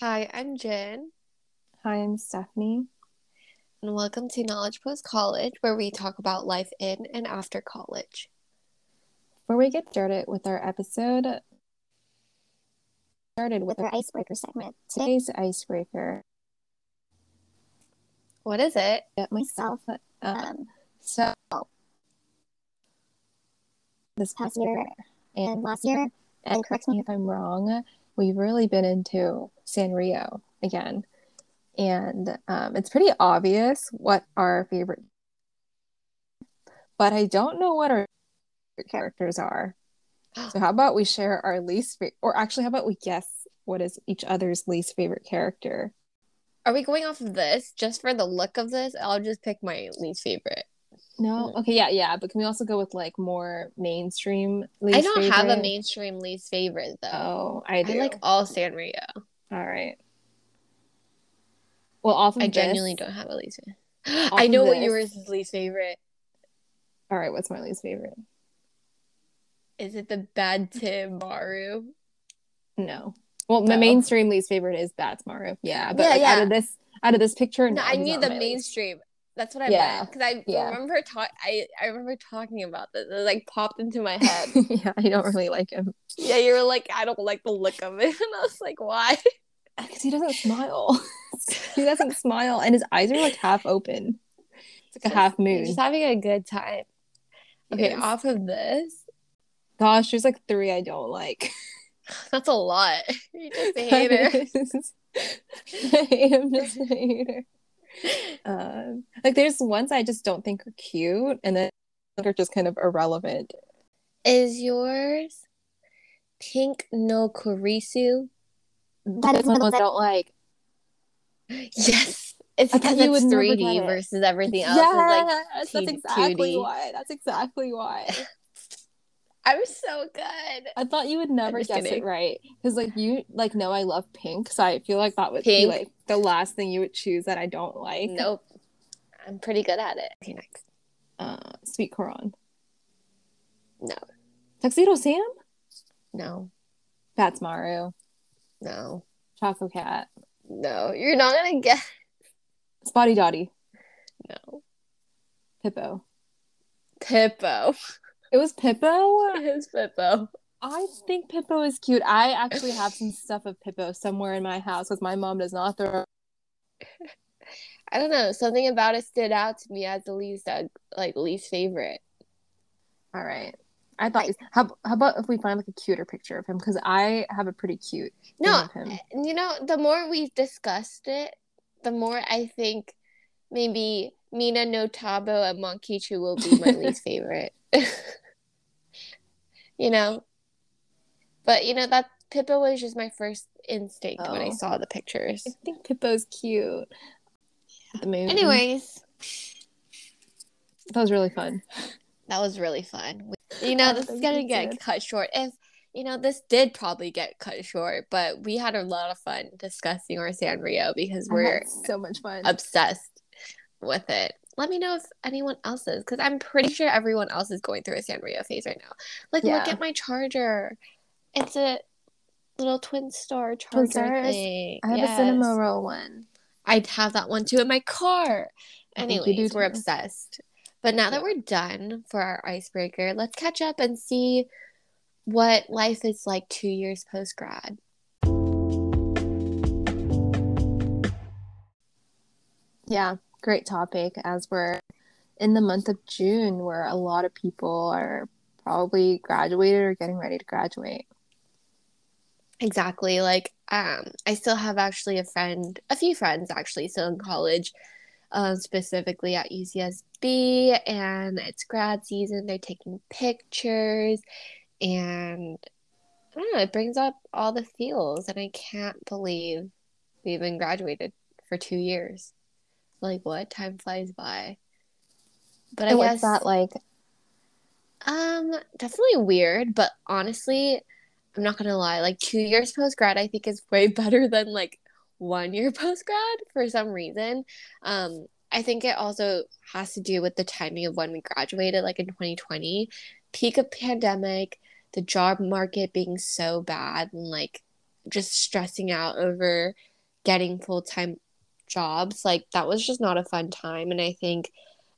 Hi, I'm Jen, Hi, I'm Stephanie. and welcome to Knowledge Post College, where we talk about life in and after college. Before we get started with our episode, started with with our icebreaker segment. Today's icebreaker. What is it? Get myself. Um, so this past year and and last year, and correct me if I'm wrong. We've really been into Sanrio again, and um, it's pretty obvious what our favorite. But I don't know what our favorite characters are. So how about we share our least favorite, or actually, how about we guess what is each other's least favorite character? Are we going off of this just for the look of this? I'll just pick my least favorite. No, okay, yeah, yeah, but can we also go with like more mainstream? Least I don't have a favorite? mainstream least favorite though. Oh, I do. I like all Sanrio. All right. Well, off of I this- genuinely don't have a least favorite. I know what this- yours is least favorite. All right, what's my least favorite? Is it the bad Tim Maru? No. Well, my No. mainstream least favorite is Badtz-Maru. Yeah, but Yeah, like, out of this, out of this picture, No, no, I knew the mainstream. That's what I Yeah. meant because I Yeah. remember talk. I I remember talking about this. It like popped into my head. yeah, I don't really like him yeah, you were like, I don't like the look of it, and I was like, why? Uh, because he doesn't smile. he doesn't smile, and his eyes are like half open. It's like a half moon. just having a good time. Okay, off of this, Gosh, there's like three I don't like. that's a lot. You're just a hater. I am just a hater. Um, like there's ones I just don't think are cute, and then are just kind of irrelevant. is yours pink no kurisu? That is one the ones I don't like. Yes, it's because it's 3D it. versus everything else. Yes, is like that's exactly 2D. why. That's exactly why. I'm so good. I thought you would never guess kidding. it right because, like, you like know I love pink, so I feel like that would Pink. be like the last thing you would choose that I don't like. Nope, I'm pretty good at it. Okay, next. uh, Sweet Coron, No, Tuxedo Sam, no, Badtz-Maru, no, Chococat, no. You're not gonna get. Spotty Dotty, No, Pippo. Pippo. It was Pippo. It's Pippo. I think Pippo is cute. I actually have some stuff of Pippo somewhere in my house because my mom does not throw. I don't know. Something about it stood out to me as the least, uh, like least favorite. All right. I thought. How, how about if we find like a cuter picture of him? Because I have a pretty cute. No, of him. you know, the more we've discussed it, the more I think maybe Minna no Tabo and Monkichi will be my least favorite. you know, but you know that Pippo was just my first instinct when I Oh. saw the pictures. I think Pippo's cute. The moon. Anyways, that was really fun. that was really fun. You know, this is gonna get cut short. If you know, this did probably get cut short, but we had a lot of fun discussing our Sanrio because I we're so much fun. obsessed with it. Let me know if anyone else is, because I'm pretty sure everyone else is going through a Sanrio phase right now. Like, look at my charger. It's a little twin star charger thing. I have Yes. a Cinnamoroll one. I'd have that one too in my car. Anyways, we're obsessed. But now that we're done for our icebreaker, let's catch up and see what life is like two years post grad. Yeah, great topic. As we're in the month of June, where a lot of people are probably graduated or getting ready to graduate. Exactly. Like, um, I still have actually a friend, a few friends actually, still in college, um, specifically at UCSB, and it's grad season. They're taking pictures, and I don't know, it brings up all the feels, and I can't believe we've been graduated for two years. Like, what? Time flies by. But I And guess that like? um, definitely weird, but honestly, I'm not gonna lie. Like two years post grad, I think is way better than like one year post grad for some reason. Um, I think it also has to do with the timing of when we graduated, like in 2020, peak of pandemic, the job market being so bad, and like just stressing out over getting full-time jobs like that was just not a fun time. And i think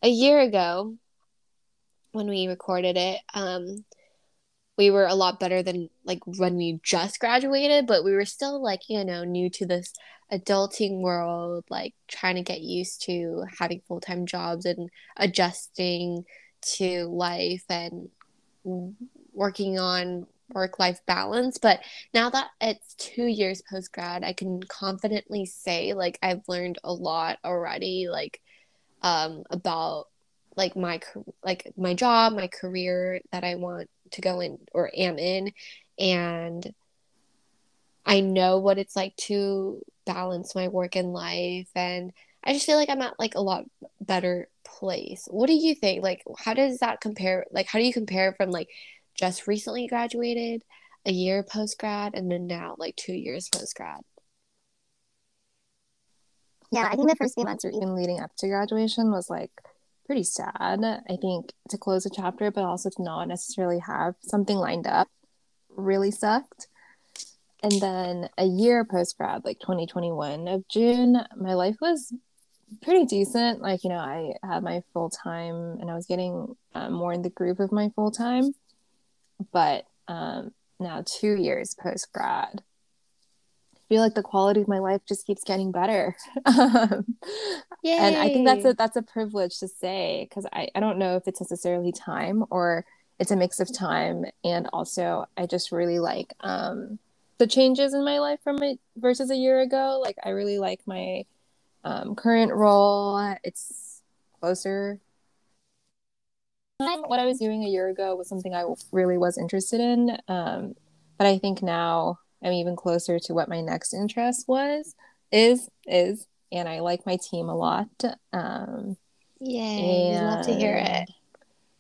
a year ago when we recorded it um we were a lot better than like when we just graduated but we were still like you know new to this adulting world like trying to get used to having full-time jobs and adjusting to life and working on work life balance. But now that it's two years post grad, I can confidently say like I've learned a lot already, like um, about like my like my job, my career that I want to go in or am in, and I know what it's like to balance my work and life and I just feel like I'm at like a lot better place. What do you think? Like how does that compare like how do you compare from like just recently graduated, a year post grad, and then now like two years post grad. Yeah, I think the first few months or even leading up to graduation was like pretty sad. I think to close a chapter, but also to not necessarily have something lined up really sucked. And then a year post grad, like 2021 of June, my life was pretty decent. Like, you know, I had my full time and I was getting uh, more in the groove of my full time but um, now two years post grad, I feel like the quality of my life just keeps getting better. um, and I think that's a that's a privilege to say because I, I don't know if it's necessarily time or it's a mix of time and also I just really like um, the changes in my life from it versus a year ago. Like I really like my um, current role. It's closer what I was doing a year ago was something I really was interested in. Um, but I think now I'm even closer to what my next interest was, is, is, and I like my team a lot. Um, Yay, love to hear it.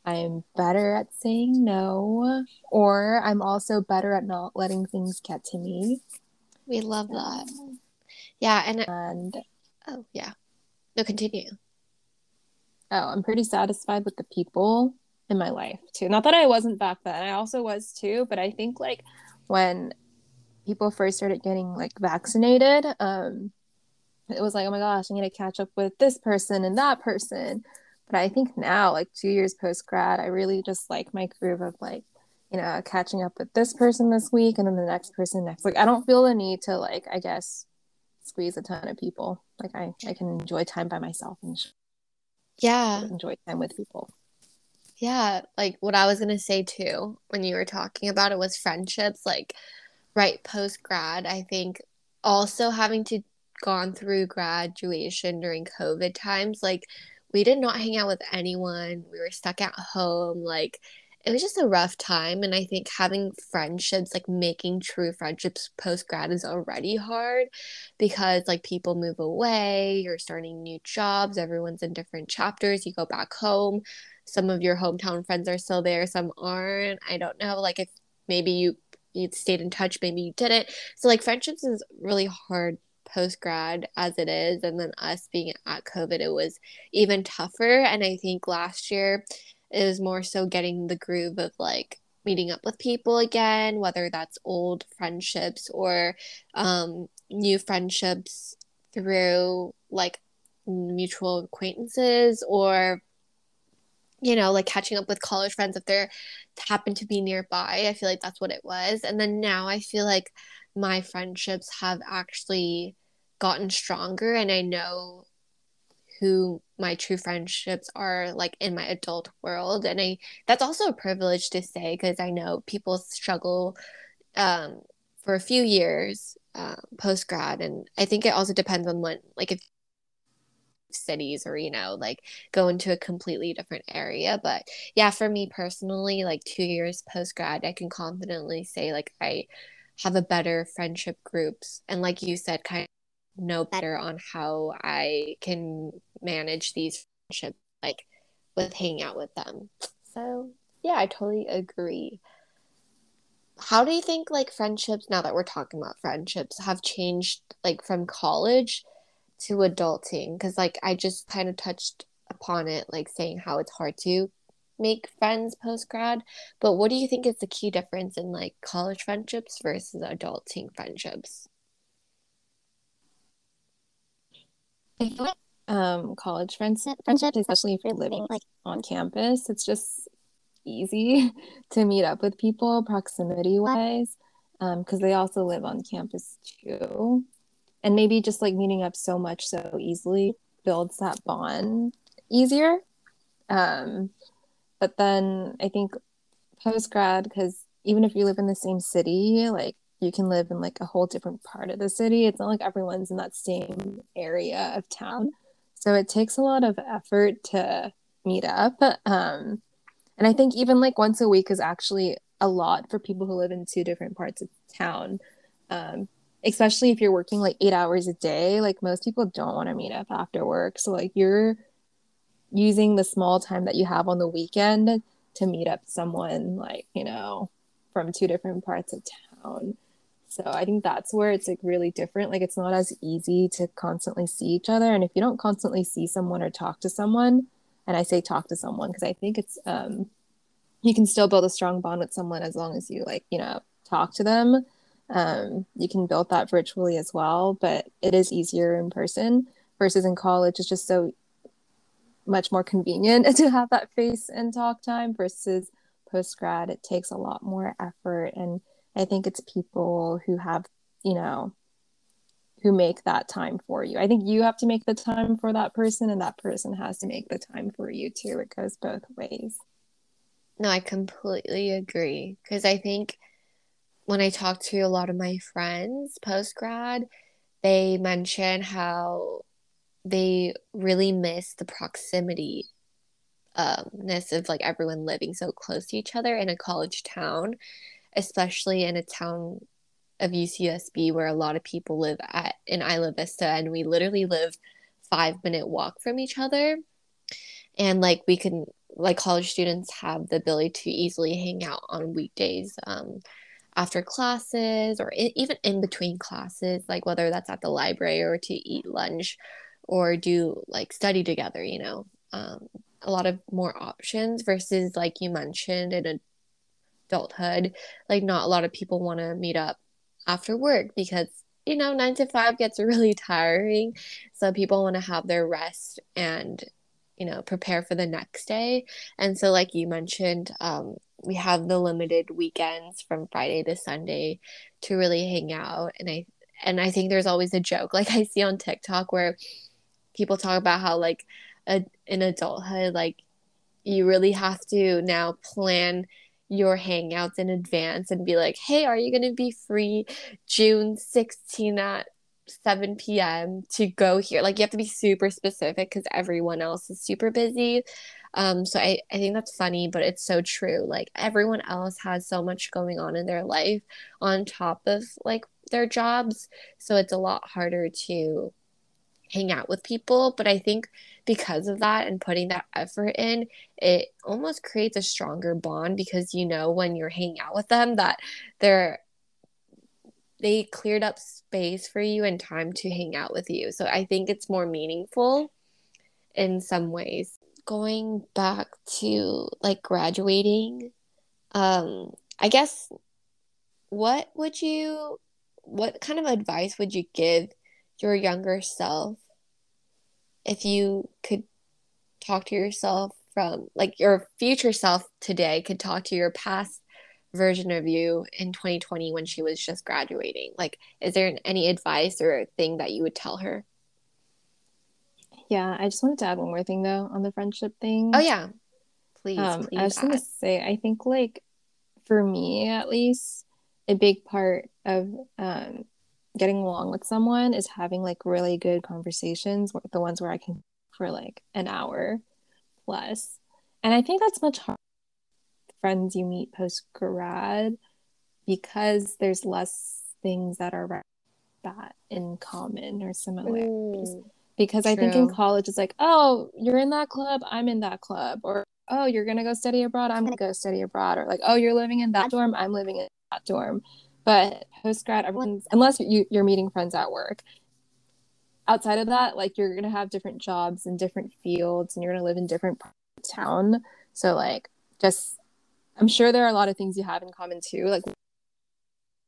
I'm better at saying no, or I'm also better at not letting things get to me. We love that. Yeah, and, and oh yeah, no, continue oh, I'm pretty satisfied with the people in my life too. Not that I wasn't back then, I also was too, but I think like when people first started getting like vaccinated, um, it was like, oh my gosh, I need to catch up with this person and that person. But I think now, like two years post grad, I really just like my groove of like, you know, catching up with this person this week and then the next person next. Like, I don't feel the need to like, I guess, squeeze a ton of people. Like, I I can enjoy time by myself and yeah. enjoy time with people. Yeah like what i was gonna say too when you were talking about it was friendships like right post grad i think also having to gone through graduation during covid times like we did not hang out with anyone we were stuck at home like it was just a rough time and i think having friendships like making true friendships post grad is already hard because like people move away you're starting new jobs everyone's in different chapters you go back home some of your hometown friends are still there some aren't i don't know like if maybe you you stayed in touch maybe you didn't. So like friendships is really hard post grad as it is and then us being at covid it was even tougher and i think last year is more so getting the groove of like meeting up with people again, whether that's old friendships or um, new friendships through like mutual acquaintances or you know like catching up with college friends if they're happen to be nearby. I feel like that's what it was. And then now i feel like my friendships have actually gotten stronger and i know who my true friendships are like in my adult world. And i that's also a privilege to say because i know people struggle um, for a few years uh, post grad and i think it also depends on what like if cities or you know like go into a completely different area. But yeah for me personally like two years post grad i can confidently say like i have a better friendship groups. And like you said kind of know better on how I can manage these friendships, like with hanging out with them. So, yeah, I totally agree. How do you think like friendships now that we're talking about friendships have changed like from college to adulting? Cuz like I just kind of touched upon it like saying how it's hard to make friends post grad, but what do you think is the key difference in like college friendships versus adulting friendships? Um college friends friendship, especially if you're living like on campus it's just easy to meet up with people proximity wise because they also live on campus too. And maybe just like meeting up so much so easily builds that bond easier. Um but then i think post grad because even if you live in the same city like you can live in like a whole different part of the city. It's not like everyone's in that same area of town. So it takes a lot of effort to meet up um and i think even like once a week is actually a lot for people who live in two different parts of town um especially if you're working like eight hours a day like most people don't want to meet up after work. So like you're using the small time that you have on the weekend to meet up someone like you know from two different parts of town so i think that's where it's like really different. Like it's not as easy to constantly see each other. And if you don't constantly see someone or talk to someone and i say talk to someone because i think it's um you can still build a strong bond with someone as long as you like you know talk to them. Um, you can build that virtually as well but it is easier in person versus in college it's just so much more convenient to have that face and talk time versus post grad it takes a lot more effort and i think it's people who have you know who make that time for you. I think you have to make the time for that person and that person has to make the time for you too. It goes both ways. No, I completely agree. Because I think when I talk to a lot of my friends post grad, they mention how they really miss the proximity umness of like everyone living so close to each other in a college town, especially in a town of UCSB where a lot of people live at in Isla Vista and we literally live five minute walk from each other. And like we can like college students have the ability to easily hang out on weekdays um, after classes or i- even in between classes like whether that's at the library or to eat lunch or do like study together you know um, a lot of more options versus like you mentioned in adulthood like not a lot of people want to meet up after work because you know nine to five gets really tiring. So people want to have their rest and you know prepare for the next day. And so like you mentioned um we have the limited weekends from friday to sunday to really hang out. And i and i think there's always a joke like i see on tiktok where people talk about how like a, in adulthood like you really have to now plan your hangouts in advance and be like hey are you going to be free june 16 at 7 p.m. to go here. Like you have to be super specific because everyone else is super busy. Um, so I, I think that's funny, but it's so true. Like everyone else has so much going on in their life on top of like their jobs. So it's a lot harder to hang out with people. But I think because of that and putting that effort in, it almost creates a stronger bond because you know when you're hanging out with them that they're they cleared up space for you and time to hang out with you. So I think it's more meaningful in some ways. Going back to like graduating, um, I guess what would you what kind of advice would you give your younger self if you could talk to yourself from like your future self today could talk to your past version of you in 2020 when she was just graduating? Like, is there any advice or thing that you would tell her? yeah i just wanted to add one more thing though on the friendship thing Oh, yeah. Please, um, please. I was gonna say, I think like for me at least, a big part of um, getting along with someone is having like really good conversations, the ones where I can for like an hour plus. And I think that's much harder friends you meet post grad because there's less things that are that in common or similar. Mm, because I think in college it's like, oh, you're in that club, I'm in that club, or oh, you're gonna go study abroad, I'm gonna go study abroad, or like, oh, you're living in that dorm, I'm living in that dorm. But post grad, everyone's unless you you're meeting friends at work. Outside of that, like you're gonna have different jobs in different fields, and you're gonna live in different parts of town. So like, just I'm sure there are a lot of things you have in common too, like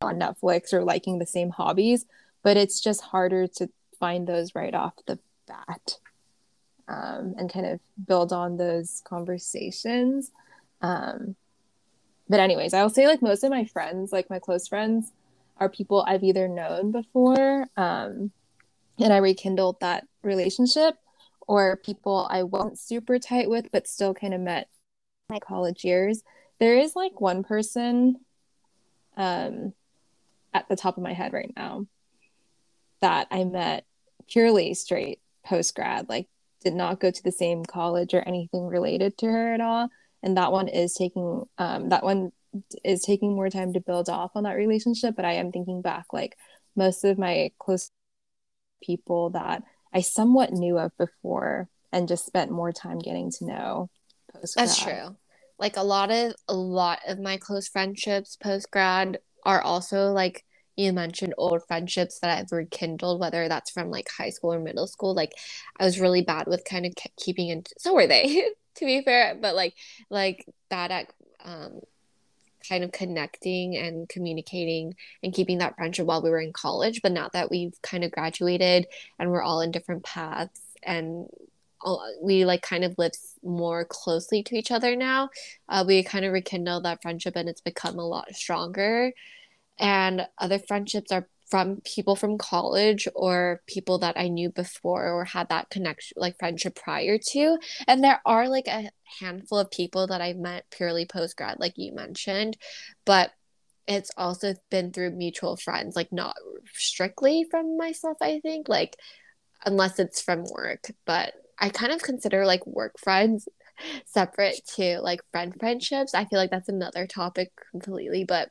on Netflix or liking the same hobbies, but it's just harder to find those right off the bat um, and kind of build on those conversations. Um, but anyways, I'll say like most of my friends, like my close friends, are people I've either known before, um, and I rekindled that relationship, or people I wasn't super tight with, but still kind of met my college years. There is like one person um, at the top of my head right now that I met purely straight post grad, like did not go to the same college or anything related to her at all. And that one is taking um, that one is taking more time to build off on that relationship. But I am thinking back, like most of my close people that I somewhat knew of before and just spent more time getting to know post That's true. Like a lot of a lot of my close friendships post grad are also like you mentioned old friendships that I've rekindled, whether that's from like high school or middle school. Like I was really bad with kind of keeping in. So were they, to be fair. But like like that at um, kind of connecting and communicating and keeping that friendship while we were in college. But now that we've kind of graduated and we're all in different paths and we like kind of live more closely to each other now. Uh, we kind of rekindle that friendship and it's become a lot stronger. And other friendships are from people from college or people that I knew before or had that connection, like friendship prior to. And there are like a handful of people that I've met purely post grad, like you mentioned, but it's also been through mutual friends, like not strictly from myself, I think, like unless it's from work. But I kind of consider like work friends separate to like friend friendships. I feel like that's another topic completely, but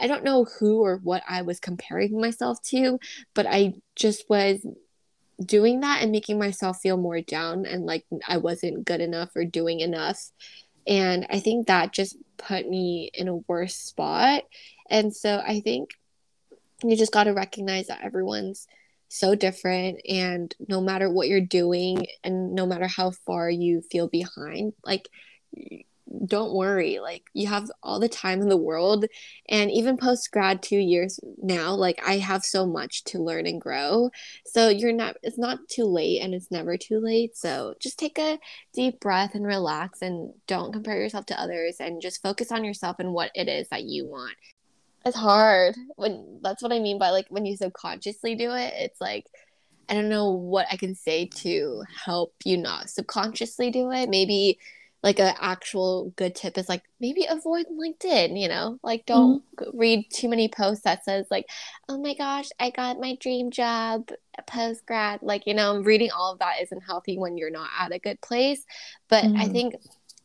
I don't know who or what I was comparing myself to, but I just was doing that and making myself feel more down and like I wasn't good enough or doing enough. And I think that just put me in a worse spot. And so I think you just got to recognize that everyone's so different and no matter what you're doing and no matter how far you feel behind like don't worry like you have all the time in the world and even post grad 2 years now like I have so much to learn and grow so you're not it's not too late and it's never too late so just take a deep breath and relax and don't compare yourself to others and just focus on yourself and what it is that you want it's hard when that's what I mean by like when you subconsciously do it. It's like I don't know what I can say to help you not subconsciously do it. Maybe like an actual good tip is like maybe avoid LinkedIn, you know? Like don't mm-hmm. read too many posts that says like, "Oh my gosh, I got my dream job post grad." Like, you know, reading all of that isn't healthy when you're not at a good place. But mm-hmm. I think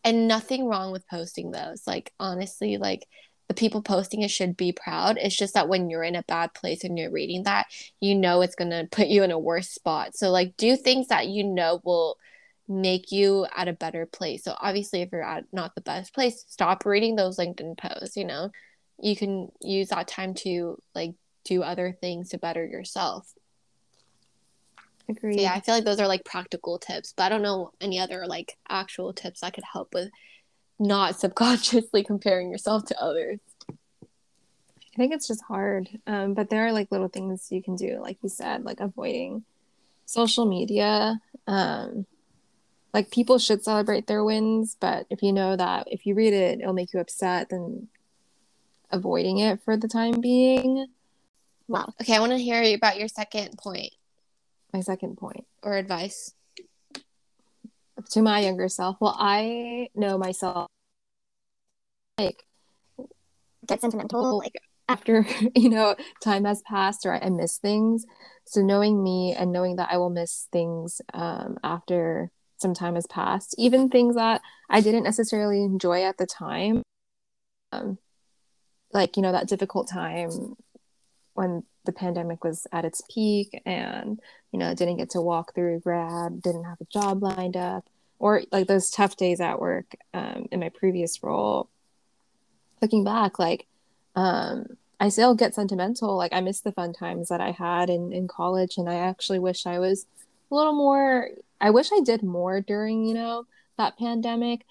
and nothing wrong with posting those. Like honestly, like the people posting it should be proud. It's just that when you're in a bad place and you're reading that, you know it's going to put you in a worse spot. So, like, do things that you know will make you at a better place. So, obviously, if you're at not the best place, stop reading those LinkedIn posts. You know, you can use that time to like do other things to better yourself. Agree. So yeah, I feel like those are like practical tips, but I don't know any other like actual tips that could help with not subconsciously comparing yourself to others. I think it's just hard. Um, but there are like little things you can do, like you said, like avoiding social media. Um, like people should celebrate their wins, but if you know that if you read it, it'll make you upset, then avoiding it for the time being. Wow. Okay, I want to hear about your second point. My second point. Or advice to my younger self. Well, I know myself like get sentimental like after you know time has passed or I, miss things. So knowing me and knowing that I will miss things um, after some time has passed, even things that I didn't necessarily enjoy at the time, um, like you know that difficult time when the pandemic was at its peak and you know didn't get to walk through grad didn't have a job lined up or like those tough days at work um, in my previous role. Looking back like um, i still get sentimental. Like i miss the fun times that i had in, in college and i actually wish i was a little more i wish i did more during you know that pandemic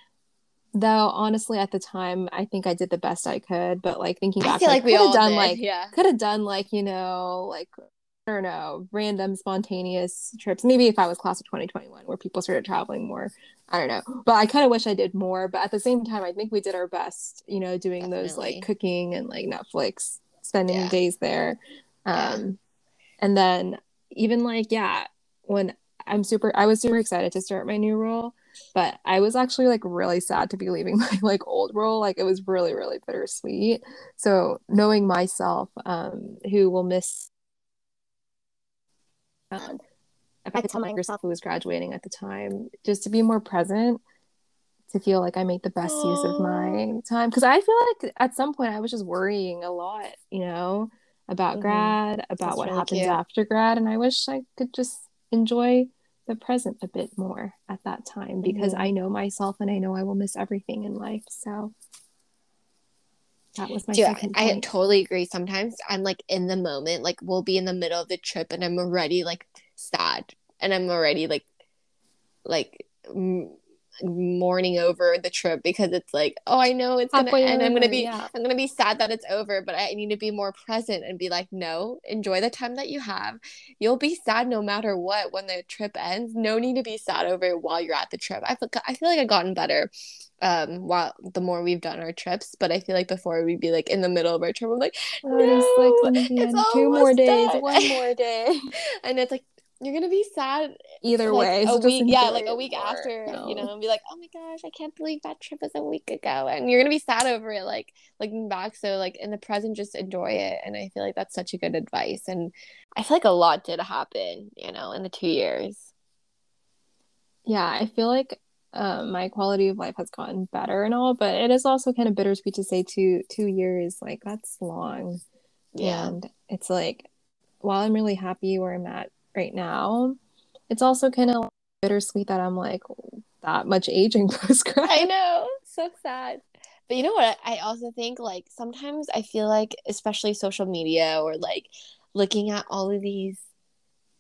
though honestly at the time i think i did the best i could but like thinking back I feel like, like we all done did. like yeah could have done like you know like I don't know, random spontaneous trips. Maybe if I was class of 2021 where people started traveling more. I don't know. But I kind of wish I did more. But at the same time, I think we did our best, you know, doing Definitely. those like cooking and like Netflix, spending yeah. days there. Um, yeah. And then even like, yeah, when I'm super, I was super excited to start my new role but I was actually like really sad to be leaving my like old role. Like it was really, really bittersweet. So knowing myself, um, who will miss um, if I could tell my younger self who was graduating at the time, just to be more present, to feel like I made the best Aww. use of my time. Because I feel like at some point I was just worrying a lot, you know, about mm-hmm. grad, about That's what really happens cute. after grad, and I wish I could just enjoy the present a bit more at that time because mm-hmm. I know myself and I know I will miss everything in life. So that was my Dude, second point. I totally agree. Sometimes I'm like in the moment, like we'll be in the middle of the trip and I'm already like sad and I'm already like like mourning over the trip because it's like, oh, I know it's gonna Halfway end. I'm gonna be, yeah. I'm gonna be sad that it's over, but I need to be more present and be like, no, enjoy the time that you have. You'll be sad no matter what when the trip ends. No need to be sad over it while you're at the trip. I feel, I feel like I've gotten better um while the more we've done our trips but i feel like before we'd be like in the middle of our trip i'm like no, like it's two more days done. one more day and it's like you're gonna be sad either like, way. A week, yeah, like a week after, no. you know, and be like, oh my gosh, I can't believe that trip was a week ago, and you're gonna be sad over it, like looking back. So like in the present, just enjoy it, and I feel like that's such a good advice. And I feel like a lot did happen, you know, in the two years. Yeah, I feel like um, my quality of life has gotten better and all, but it is also kind of bittersweet to say two two years, like that's long. Yeah. And it's like while I'm really happy where I'm at right now. It's also kind of bittersweet that I'm like that much aging post grad. I know, so sad. But you know what? I also think like sometimes I feel like, especially social media or like looking at all of these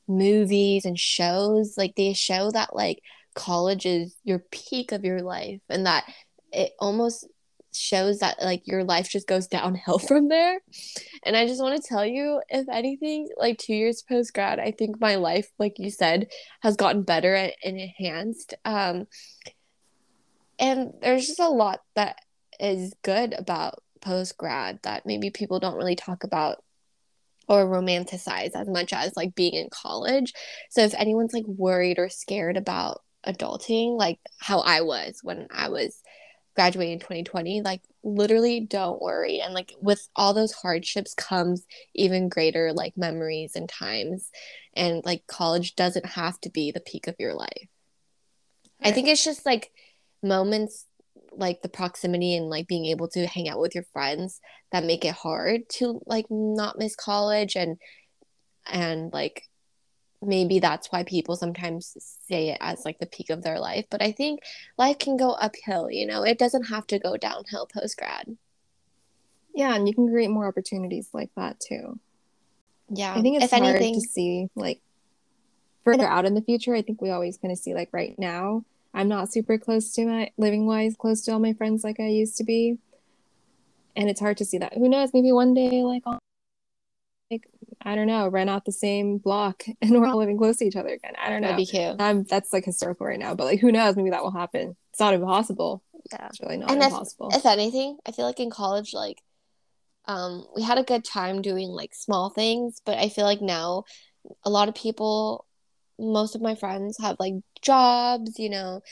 movies and shows, like they show that like college is your peak of your life and that it almost shows that like your life just goes downhill from there. And I just want to tell you, if anything, like two years post grad, I think my life, like you said, has gotten better and enhanced. Um, and there's just a lot that is good about post grad that maybe people don't really talk about or romanticize as much as like being in college. So if anyone's like worried or scared about adulting, like how I was when I was graduating in 2020 like literally don't worry and like with all those hardships comes even greater like memories and times and like college doesn't have to be the peak of your life right. i think it's just like moments like the proximity and like being able to hang out with your friends that make it hard to like not miss college and and like maybe that's why people sometimes say it as like the peak of their life but i think life can go uphill you know? It doesn't have to go downhill post grad yeah and you can create more opportunities like that too. Yeah. I think it's if hard anything... to see like further out in the future i think we always kind of see like right now i'm not super close to my living wise close to all my friends like i used to be. And it's hard to see that. Who knows? Maybe one day like I'll like I don't know, rent out the same block and we're all living close to each other again. I don't know. That'd be cute. Um, that's like historical right now, but like who knows? Maybe that will happen. It's not impossible. Yeah, it's really not and impossible. If, if anything, I feel like in college, like, um, we had a good time doing like small things, but I feel like now a lot of people, most of my friends have like jobs. You know,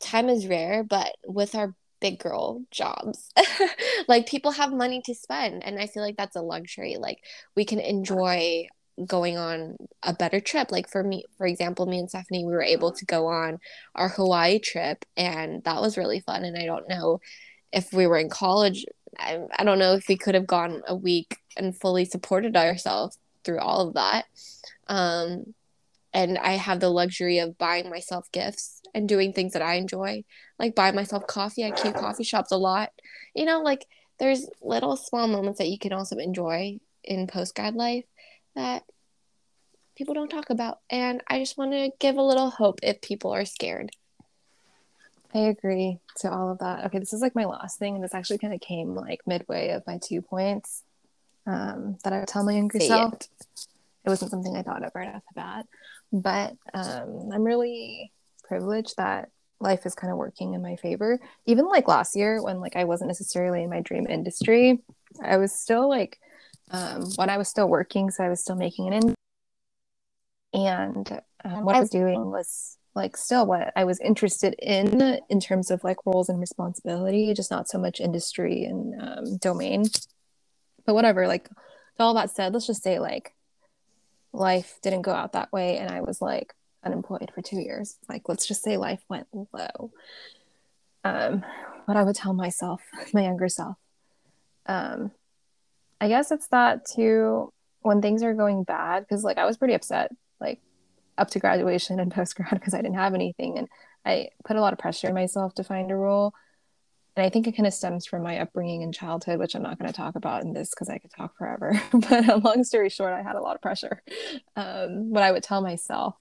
time is rare, but with our big girl jobs. like people have money to spend and I feel like that's a luxury. Like we can enjoy going on a better trip. Like for me, for example, me and Stephanie, we were able to go on our Hawaii trip and that was really fun. And I don't know if we were in college, I, I don't know if we could have gone a week and fully supported ourselves through all of that. Um, and I have the luxury of buying myself gifts and doing things that I enjoy, like buy myself coffee at cute coffee shops a lot. You know, like there's little small moments that you can also enjoy in post grad life that people don't talk about. And I just want to give a little hope if people are scared. I agree to all of that. Okay, this is like my last thing, and this actually kind of came like midway of my two points um, that I would tell my younger Say self. It it wasn't something I thought of right off the bat. But um, I'm really privileged that life is kind of working in my favor. Even like last year when like I wasn't necessarily in my dream industry, I was still like um, when I was still working, so I was still making an income. And um, what I was doing was like still what I was interested in in terms of like roles and responsibility, just not so much industry and um, domain. But whatever, like all that said, let's just say like life didn't go out that way and I was like unemployed for two years. Like let's just say life went low. Um, what I would tell myself, my younger self. Um, I guess it's that too when things are going bad, because like I was pretty upset, like up to graduation and post grad because I didn't have anything. And I put a lot of pressure on myself to find a role and I think it kind of stems from my upbringing in childhood, which I'm not going to talk about in this because I could talk forever. but a long story short, I had a lot of pressure. Um, what I would tell myself,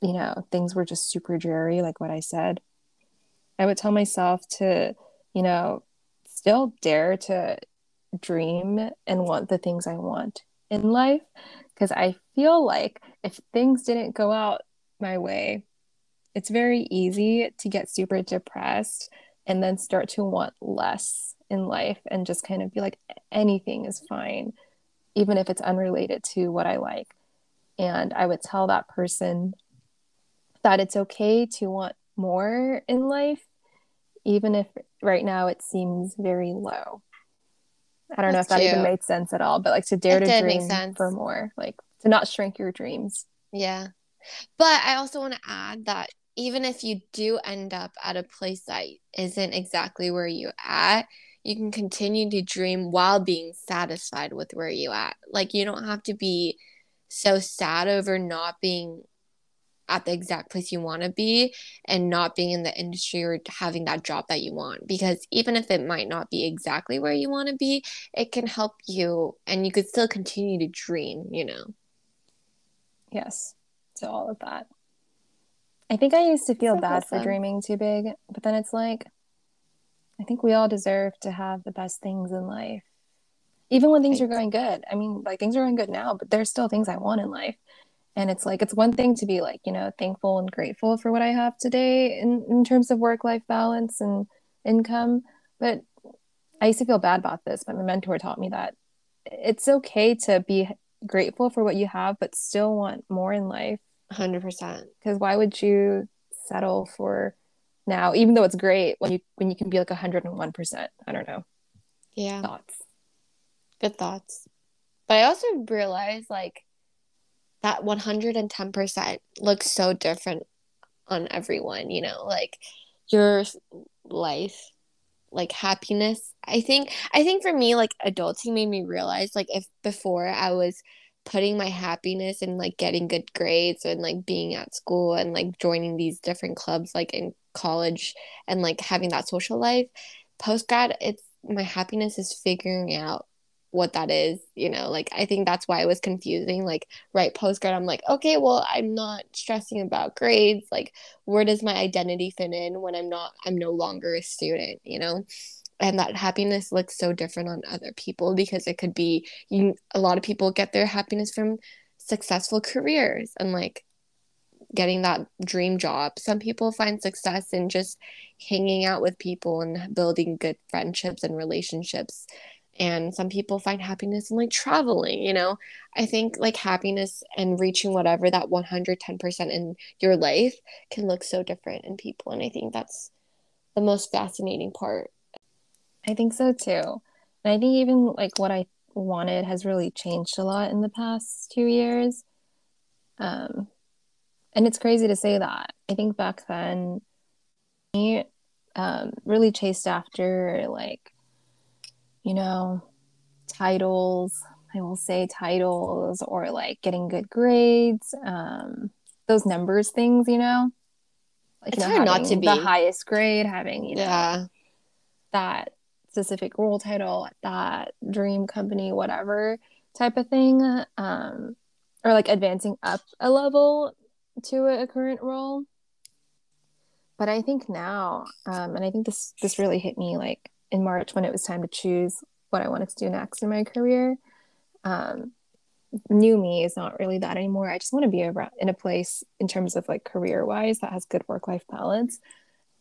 you know things were just super dreary, like what I said, I would tell myself to, you know, still dare to dream and want the things I want in life, because I feel like if things didn't go out my way, it's very easy to get super depressed and then start to want less in life and just kind of be like anything is fine even if it's unrelated to what i like. And i would tell that person that it's okay to want more in life even if right now it seems very low. I don't That's know if that even made sense at all but like to dare it to dream for more like to not shrink your dreams. Yeah. But i also want to add that even if you do end up at a place that isn't exactly where you at, you can continue to dream while being satisfied with where you at. Like you don't have to be so sad over not being at the exact place you want to be and not being in the industry or having that job that you want because even if it might not be exactly where you want to be it can help you and you could still continue to dream you know yes to all of that I think I used to feel so bad for dreaming too big, but then it's like, I think we all deserve to have the best things in life. Even when things are going good. I mean, like things are going good now, but there's still things I want in life. And it's like, it's one thing to be like, you know, thankful and grateful for what I have today in, in terms of work life balance and income. But I used to feel bad about this, but my mentor taught me that it's okay to be grateful for what you have, but still want more in life. 100% because why would you settle for now even though it's great when you when you can be like 101% i don't know. Yeah. Thoughts? Good thoughts. But i also realized like that 110% looks so different on everyone you know like your life like happiness. I think i think for me like adulting made me realize like if before i was putting my happiness in like getting good grades and like being at school and like joining these different clubs like in college and like having that social life post grad it's my happiness is figuring out what that is you know like i think that's why it was confusing like right post grad i'm like okay well i'm not stressing about grades. Like where does my identity fit in when i'm not i'm no longer a student you know? And that happiness looks so different on other people because it could be you a lot of people get their happiness from successful careers and like getting that dream job. Some people find success in just hanging out with people and building good friendships and relationships and some people find happiness in like traveling you know i think like happiness and reaching whatever that 110% in your life can look so different in people and i think that's the most fascinating part I think so too. And I think even like what I wanted has really changed a lot in the past two years. Um, and it's crazy to say that. I think back then, me um, really chased after like, you know, titles. I will say titles or like getting good grades. Um, those numbers things, you know. Like, it's you know, hard not to be the highest grade, having you know yeah. that specific role title that dream company whatever type of thing um or like advancing up a level to a, current role but i think now um and i think this this really hit me like in march when it was time to choose what i wanted to do next in my career um new me is not really that anymore. I just want to be around in a place in terms of like career wise that has good work life balance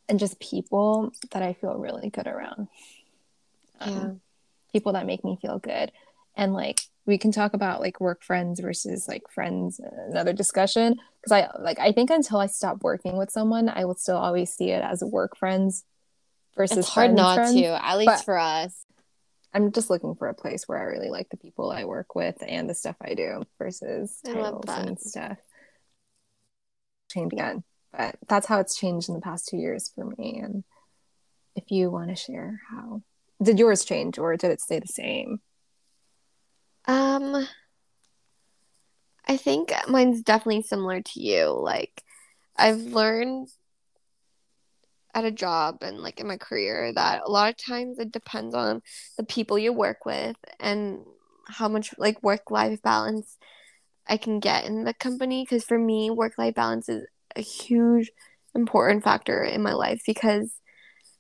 and just people that I feel really good around. Um, Yeah. people that make me feel good. And like we can talk about like work friends versus like friends another discussion because I like I think until I stop working with someone, I will still always see it as work friends versus It's hard not friends. to, at least but- for us. I'm just looking for a place where I really like the people I work with and the stuff I do versus I titles and stuff. Change again, but that's how it's changed in the past two years for me. And if you want to share how did yours change or did it stay the same? Um, I think mine's definitely similar to you. Like, I've learned at a job and like in my career that a lot of times it depends on the people you work with and how much like work life balance I can get in the company. Because for me, work life balance is a huge important factor in my life because,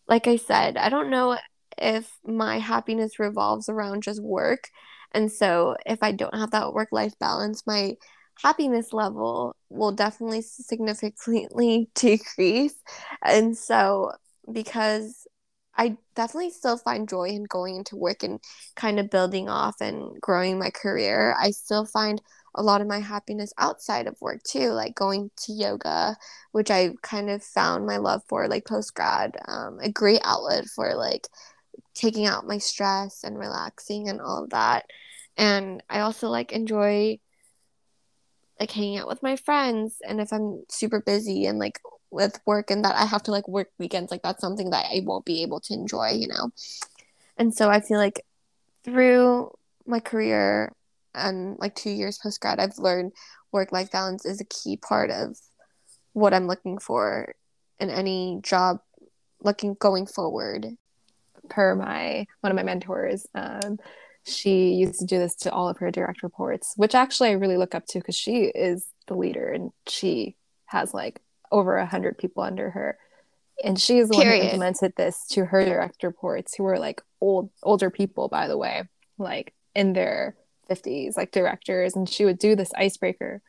like I said, I don't know if my happiness revolves around just work. And so if I don't have that work life balance, my happiness level will definitely significantly decrease. And so because I definitely still find joy in going into work and kind of building off and growing my career, I still find a lot of my happiness outside of work too, like going to yoga, which I kind of found my love for like post grad, um, a great outlet for like taking out my stress and relaxing and all of that. And I also like enjoy like hanging out with my friends and if I'm super busy and like with work and that I have to like work weekends, like that's something that I won't be able to enjoy, you know. And so I feel like through my career and like 2 years post grad, I've learned work life balance is a key part of what I'm looking for in any job looking going forward. per my one of my mentors um, she used to do this to all of her direct reports which actually i really look up to because she is the leader and she has like over a hundred people under her. And she is the one Period. who implemented this to her direct reports who were like old older people by the way like in their 50s like directors. And she would do this icebreaker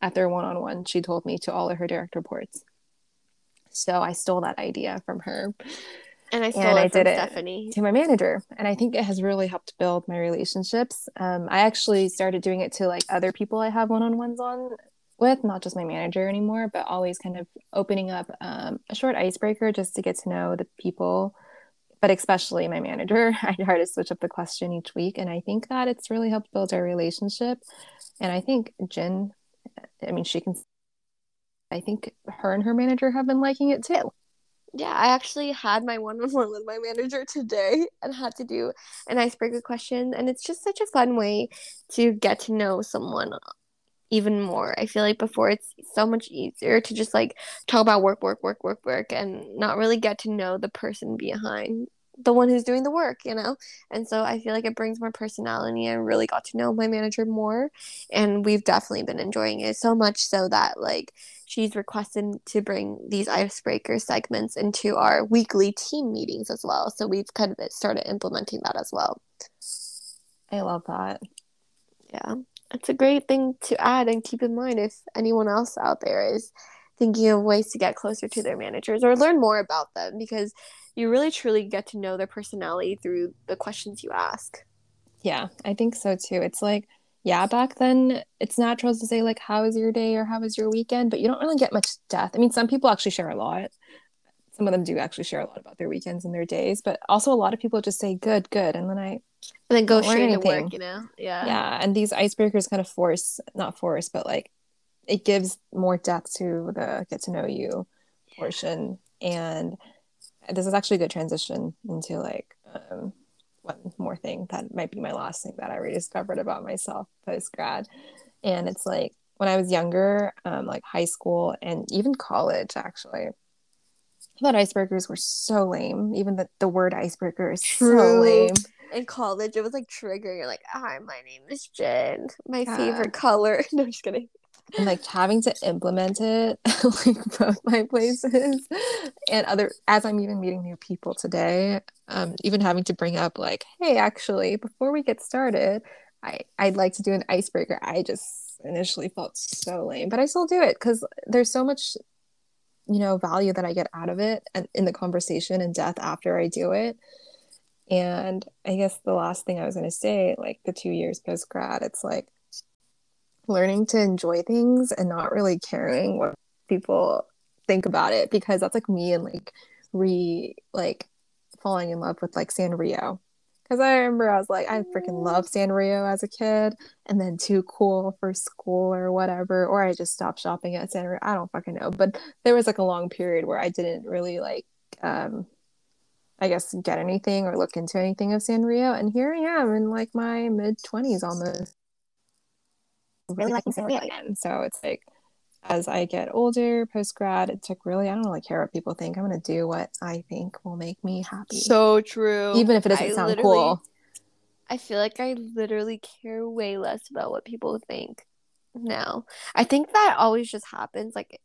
at their one-on-one she told me to all of her direct reports. So i stole that idea from her And I And it I did it. Stephanie. to my manager. And i think it has really helped build my relationships. Um, i actually started doing it to like other people i have one-on-ones on with not just my manager anymore but always kind of opening up um, a short icebreaker just to get to know the people but especially my manager. I try to switch up the question each week. And i think that it's really helped build our relationship. And i think jen i mean she can i think her and her manager have been liking it too Yeah, I actually had my one on one with my manager today and had to do an icebreaker question. And it's just such a fun way to get to know someone even more. I feel like before it's so much easier to just like talk about work, work, work, work, work, and not really get to know the person behind the one who's doing the work, you know? And so I feel like it brings more personality and really got to know my manager more. And we've definitely been enjoying it so much so that like she's requested to bring these icebreaker segments into our weekly team meetings as well. So we've kind of started implementing that as well. i love that Yeah. It's a great thing to add and keep in mind if anyone else out there is thinking of ways to get closer to their managers or learn more about them because you really truly get to know their personality through the questions you ask. Yeah, I think so too. It's like, yeah, back then it's natural to say like, "How was your day?" or "How was your weekend?" But you don't really get much depth. I mean, some people actually share a lot. Some of them do actually share a lot about their weekends and their days, but also a lot of people just say "good, good," and then I, And then go straight to work, you know? Yeah. yeah, and these icebreakers kind of force, not force, but like, it gives more depth to the get to know you portion, and this is actually a good transition into like um, one more thing that might be my last thing that I rediscovered about myself post grad. And it's like when I was younger, um, like high school and even college, actually, I thought icebreakers were so lame. Even the, the word icebreaker is so lame. In college, it was like triggering. You're like, hi, my name is Jen. My Yeah. favorite color. No, I'm just kidding. And like having to implement it like both my places and other as I'm even meeting new people today, um, even having to bring up like, hey, actually, before we get started, I I'd like to do an icebreaker. I just initially felt so lame, but I still do it because there's so much, you know, value that I get out of it and in the conversation and death after I do it. And I guess the last thing I was going to say, like the two years post grad, it's like learning to enjoy things and not really caring what people think about it because that's like me and like re like falling in love with like Sanrio because I remember I was like, I freaking love Sanrio as a kid, and then too cool for school or whatever, or I just stopped shopping at Sanrio. I don't fucking know. But there was like a long period where I didn't really like, um, I guess, get anything or look into anything of Sanrio. And here I am in like my mid 20s almost. Really liking Sanrio again. So it's like, as I get older, post grad, it's like really, I don't really care what people think. I'm going to do what I think will make me happy. So true. Even if it doesn't I sound cool. I feel like I literally care way less about what people think now. I think that always just happens. Like,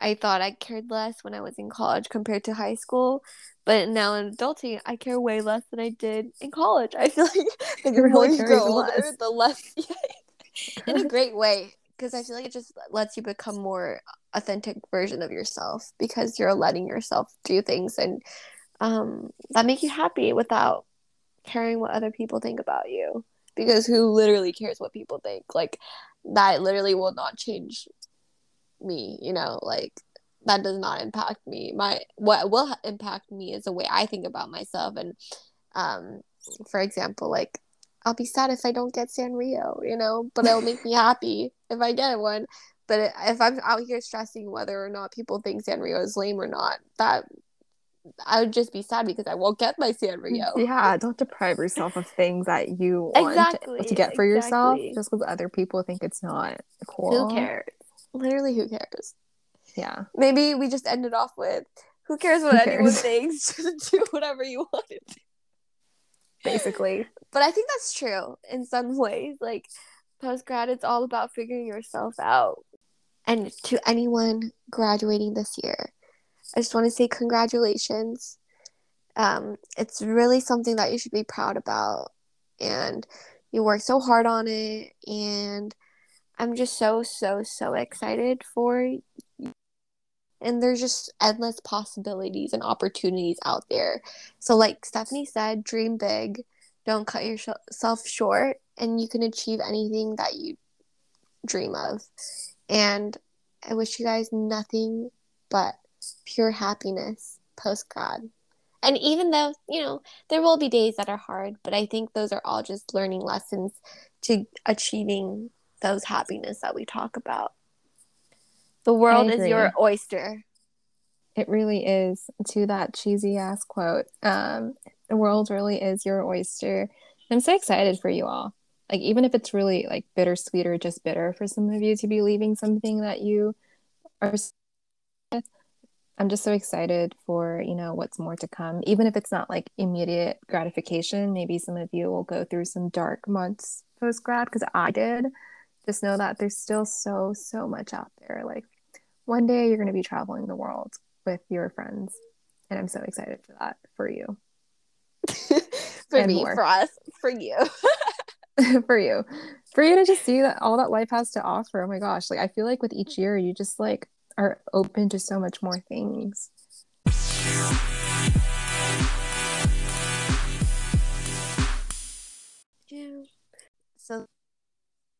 I thought I cared less when I was in college compared to high school, but now in adulting, I care way less than I did in college. I feel like the really more you grow older, the less, in a great way, because I feel like it just lets you become more authentic version of yourself because you're letting yourself do things and um, that make you happy without caring what other people think about you. Because who literally cares what people think? Like that literally will not change me you know? Like that does not impact me. My what will impact me is the way i think about myself and um for example like i'll be sad if i don't get sanrio you know but it'll make me happy if i get one but if i'm out here stressing whether or not people think sanrio is lame or not that I would just be sad because I won't get my Sanrio. Yeah, don't deprive yourself of things that you want Exactly, to get for yourself just because other people think it's not cool. Who cares? Literally, who cares? Yeah. Maybe we just ended off with who cares what Who anyone cares? thinks? Just do whatever you want to do. Basically. But I think that's true in some ways. Like post grad, it's all about figuring yourself out. And to anyone graduating this year, I just want to say congratulations. Um, it's really something that you should be proud about, and you worked so hard on it. And I'm just so so so excited for you. And there's just endless possibilities and opportunities out there. So, like Stephanie said, dream big don't cut yourself short and you can achieve anything that you dream of. And i wish you guys nothing but pure happiness post grad. And even though you know there will be days that are hard but i think those are all just learning lessons to achieving those happiness that we talk about. The world is your oyster. It really is to that cheesy ass quote. Um, the world really is your oyster. I'm so excited for you all. Like even if it's really like bittersweet or just bitter for some of you to be leaving something that you are I'm just so excited for, you know, what's more to come. Even if it's not like immediate gratification, maybe some of you will go through some dark months post grad because I did. Just know that there's still so, so much out there. Like one day you're going to be traveling the world with your friends. And I'm so excited for that for you. for me more. for us for you for you. For you to just see that all that life has to offer. Oh my gosh. Like I feel like with each year you just like are open to so much more things. Yeah. So,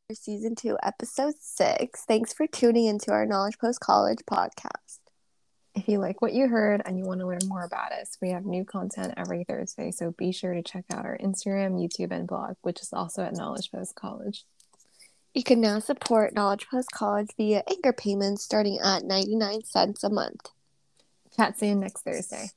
for season two, episode six. Thanks for tuning into our Knowledge Post College podcast. If you like what you heard and you want to learn more about us, we have new content every Thursday. So be sure to check out our Instagram, YouTube, and blog, which is also at Knowledge Post College. You can now support Knowledge Post College via anchor payments starting at 99 cents a month. Chat soon next Thursday.